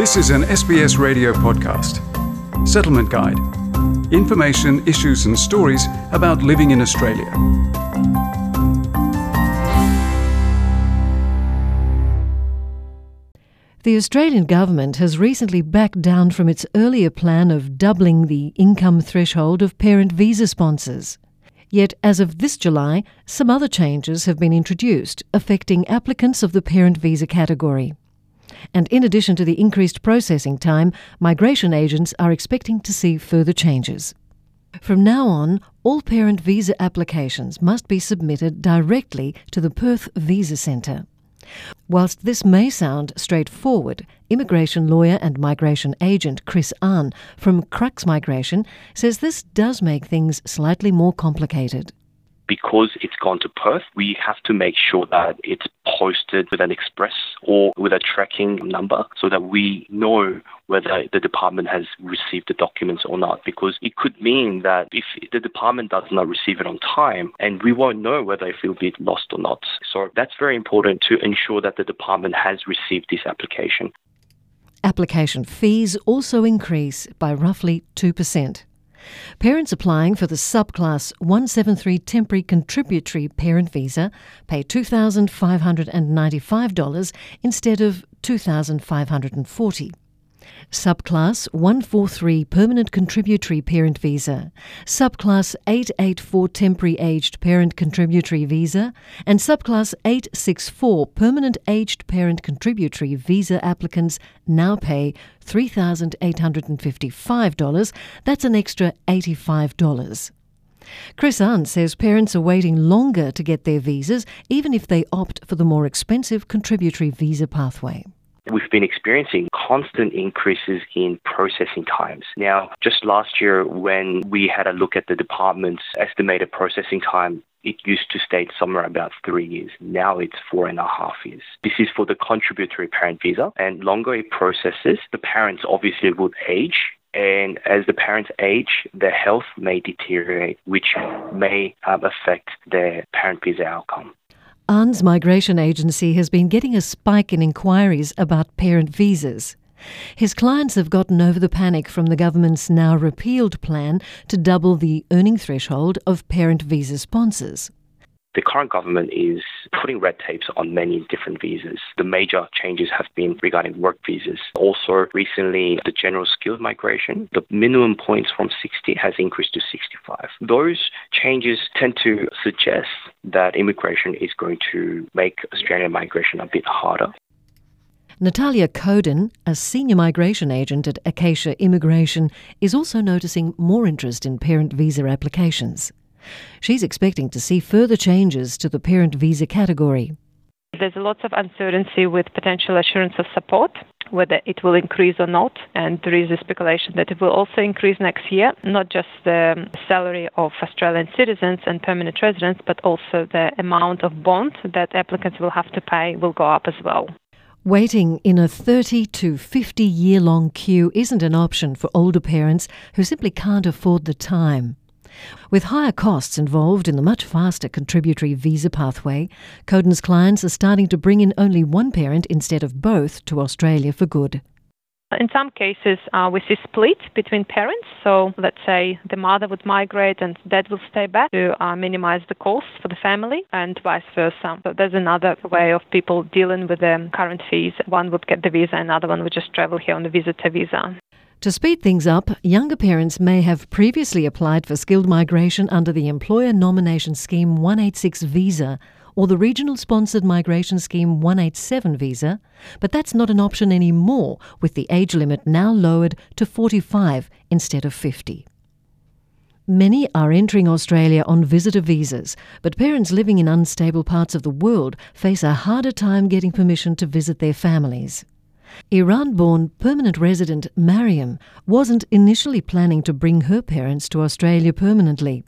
This is an SBS radio podcast. Settlement Guide. Information, issues, and stories about living in Australia. The Australian government has recently backed down from its earlier plan of doubling the income threshold of parent visa sponsors. Yet, as of this July, some other changes have been introduced affecting applicants of the parent visa category. And in addition to the increased processing time, migration agents are expecting to see further changes. From now on, all parent visa applications must be submitted directly to the Perth Visa Centre. Whilst this may sound straightforward, immigration lawyer and migration agent Chris Ahn from Crux Migration says this does make things slightly more complicated because it's gone to Perth, we have to make sure that it's posted with an express or with a tracking number so that we know whether the department has received the documents or not. Because it could mean that if the department does not receive it on time, and we won't know whether it will be lost or not. So that's very important to ensure that the department has received this application. Application fees also increase by roughly 2%. Parents applying for the subclass 173 temporary contributory parent visa pay $2,595 instead of $2,540. Subclass 143 Permanent Contributory Parent Visa, Subclass 884 Temporary Aged Parent Contributory Visa, and Subclass 864 Permanent Aged Parent Contributory Visa applicants now pay $3,855. That's an extra $85. Chris Ahn says parents are waiting longer to get their visas, even if they opt for the more expensive contributory visa pathway. We've been experiencing constant increases in processing times. Now, just last year, when we had a look at the department's estimated processing time, it used to state somewhere about three years. Now it's four and a half years. This is for the contributory parent visa, and longer it processes, the parents obviously would age and as the parents age, their health may deteriorate, which may um, affect their parent visa outcome. Ahn's migration agency has been getting a spike in inquiries about parent visas. His clients have gotten over the panic from the government's now repealed plan to double the earning threshold of parent visa sponsors. The current government is putting red tapes on many different visas. The major changes have been regarding work visas. Also, recently, the general skilled migration, the minimum points from 60 has increased to 65. Those changes tend to suggest that immigration is going to make Australian migration a bit harder. Natalia Coden, a senior migration agent at Acacia Immigration, is also noticing more interest in parent visa applications. She's expecting to see further changes to the parent visa category. There's lots of uncertainty with potential assurance of support, whether it will increase or not. And there is a speculation that it will also increase next year, not just the salary of Australian citizens and permanent residents, but also the amount of bond that applicants will have to pay will go up as well. Waiting in a 30 to 50 year long queue isn't an option for older parents who simply can't afford the time. With higher costs involved in the much faster contributory visa pathway, Coden's clients are starting to bring in only one parent instead of both to Australia for good. In some cases, uh, we see split between parents. So let's say the mother would migrate and dad will stay back to uh, minimize the costs for the family and vice versa. So there's another way of people dealing with the current fees. One would get the visa, another one would just travel here on the visitor visa. To speed things up, younger parents may have previously applied for skilled migration under the Employer Nomination Scheme 186 visa or the Regional Sponsored Migration Scheme 187 visa, but that's not an option anymore with the age limit now lowered to 45 instead of 50. Many are entering Australia on visitor visas, but parents living in unstable parts of the world face a harder time getting permission to visit their families. Iran born permanent resident Mariam wasn't initially planning to bring her parents to Australia permanently.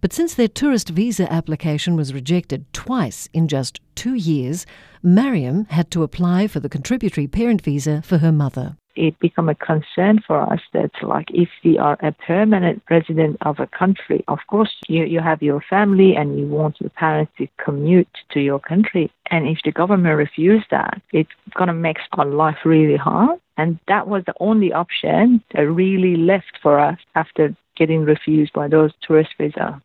But since their tourist visa application was rejected twice in just two years, Mariam had to apply for the contributory parent visa for her mother it become a concern for us that like if we are a permanent resident of a country, of course you, you have your family and you want your parents to commute to your country. And if the government refuse that, it's gonna make our life really hard. And that was the only option that really left for us after getting refused by those tourist visas.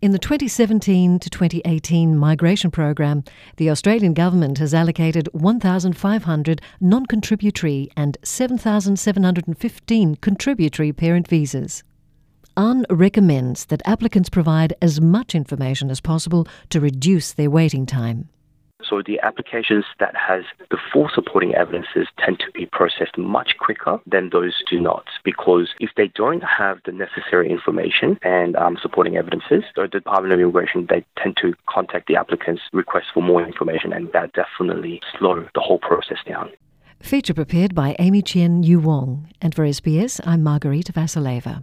In the 2017 to 2018 migration program, the Australian government has allocated 1,500 non contributory and 7,715 contributory parent visas. Ahn recommends that applicants provide as much information as possible to reduce their waiting time. So the applications that has the full supporting evidences tend to be processed much quicker than those do not because if they don't have the necessary information and um, supporting evidences, the Department of Immigration they tend to contact the applicants request for more information and that definitely slows the whole process down. Feature prepared by Amy Chien Yu Wong and for SBS I'm Margarita Vasileva.